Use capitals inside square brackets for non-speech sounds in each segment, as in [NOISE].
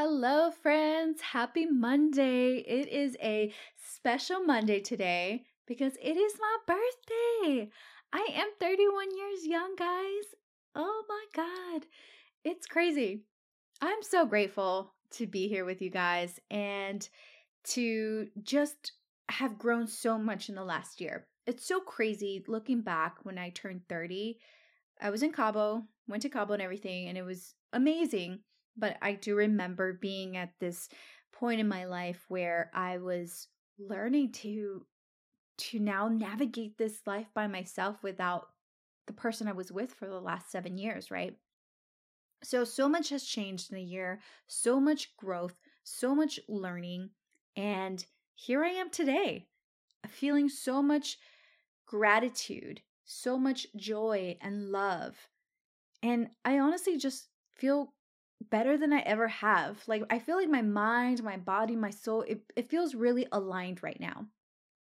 Hello, friends. Happy Monday. It is a special Monday today because it is my birthday. I am 31 years young, guys. Oh my God. It's crazy. I'm so grateful to be here with you guys and to just have grown so much in the last year. It's so crazy looking back when I turned 30. I was in Cabo, went to Cabo and everything, and it was amazing. But I do remember being at this point in my life where I was learning to to now navigate this life by myself without the person I was with for the last 7 years, right? So so much has changed in a year, so much growth, so much learning, and here I am today, feeling so much gratitude, so much joy and love. And I honestly just feel better than I ever have. Like I feel like my mind, my body, my soul, it, it feels really aligned right now.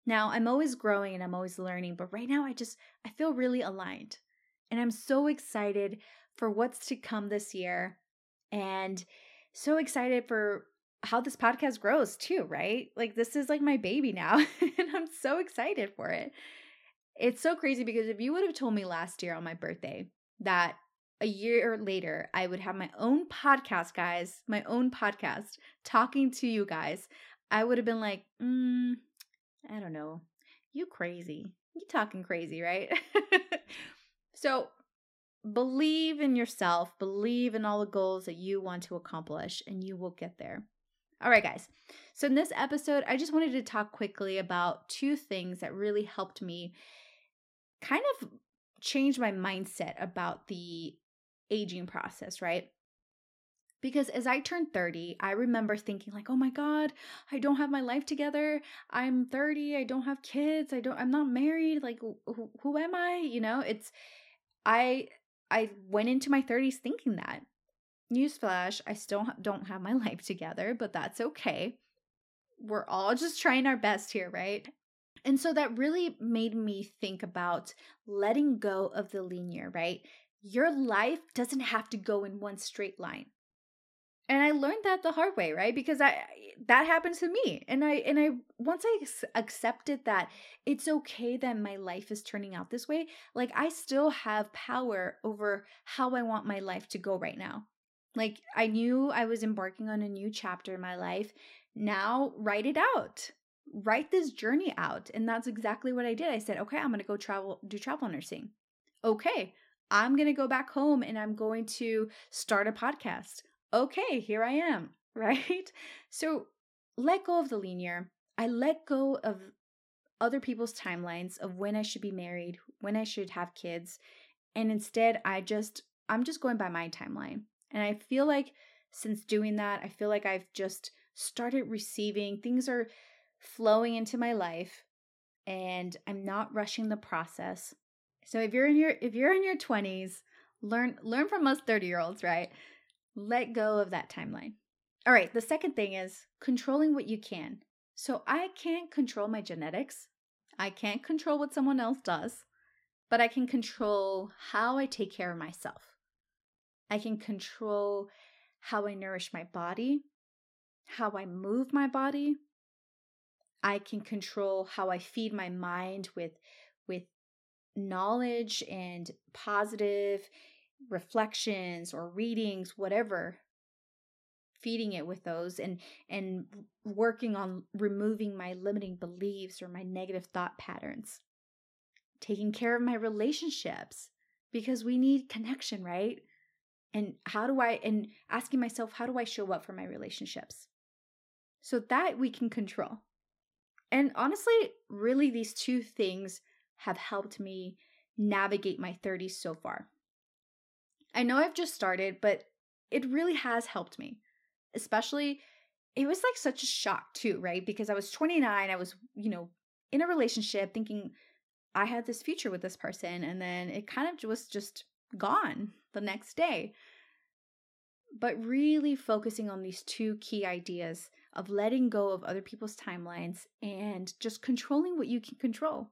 Now, I'm always growing and I'm always learning, but right now I just I feel really aligned. And I'm so excited for what's to come this year and so excited for how this podcast grows too, right? Like this is like my baby now [LAUGHS] and I'm so excited for it. It's so crazy because if you would have told me last year on my birthday that a year later I would have my own podcast, guys, my own podcast talking to you guys, I would have been like, mm, I don't know. You crazy. You talking crazy, right? [LAUGHS] so believe in yourself, believe in all the goals that you want to accomplish, and you will get there. All right, guys. So, in this episode, I just wanted to talk quickly about two things that really helped me kind of change my mindset about the aging process, right? Because as I turned 30, I remember thinking like, "Oh my god, I don't have my life together. I'm 30, I don't have kids, I don't I'm not married. Like who, who am I?" You know, it's I I went into my 30s thinking that. Newsflash, I still don't have my [LAUGHS] life together, but that's okay. We're all just trying our best here, right? And so that really made me think about letting go of the linear, right? Your life doesn't have to go in one straight line. And I learned that the hard way, right? Because I that happened to me. And I and I once I accepted that it's okay that my life is turning out this way, like I still have power over how I want my life to go right now. Like I knew I was embarking on a new chapter in my life. Now write it out. Write this journey out. And that's exactly what I did. I said, "Okay, I'm going to go travel do travel nursing." Okay, I'm going to go back home and I'm going to start a podcast okay, here I am, [LAUGHS] right? So let go of the linear. I let go of other people's timelines of when I should be married, when I should have kids. And instead, I just, I'm just going by my timeline. And I feel like since doing that, I feel like I've just started receiving, things are flowing into my life and I'm not rushing the process. So if you're in your if you're in your 20s, learn learn from us 30-year-olds, right? Let go of that timeline. All right, the second thing is controlling what you can. So I can't control my genetics. I can't control what someone else does, but I can control how I take care of myself. I can control how I nourish my body, how I move my body. I can control how I feed my mind with with knowledge and positive reflections or readings whatever feeding it with those and and working on removing my limiting beliefs or my negative thought patterns. Taking care of my relationships because we need connection right? And how do i and asking myself how do i show up for my relationships? So that we can control. And honestly really these two things have helped me navigate my 30s so far I know I've just started, but it really has helped me. Especially, it was like such a shock too, right? Because I was 29, I was, you know, in a relationship thinking I had this future with this person, and then it kind of was just gone the next day. But really focusing on these two key ideas of letting go of other people's timelines and just controlling what you can control.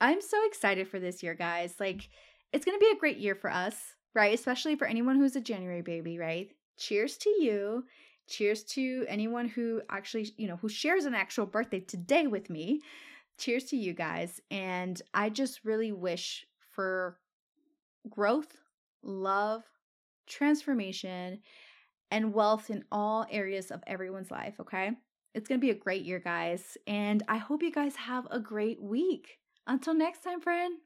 I'm so excited for this year, guys. Like, it's going to be a great year for us, right? Especially for anyone who's a January baby, right? cheers to you. Cheers to anyone who actually, you know, who shares an actual birthday today with me. Cheers to you guys. And I just really wish for growth, love, transformation, and wealth in all areas of everyone's life, okay? It's going to be a great year, guys. And I hope you guys have a great week. Until next time, friend.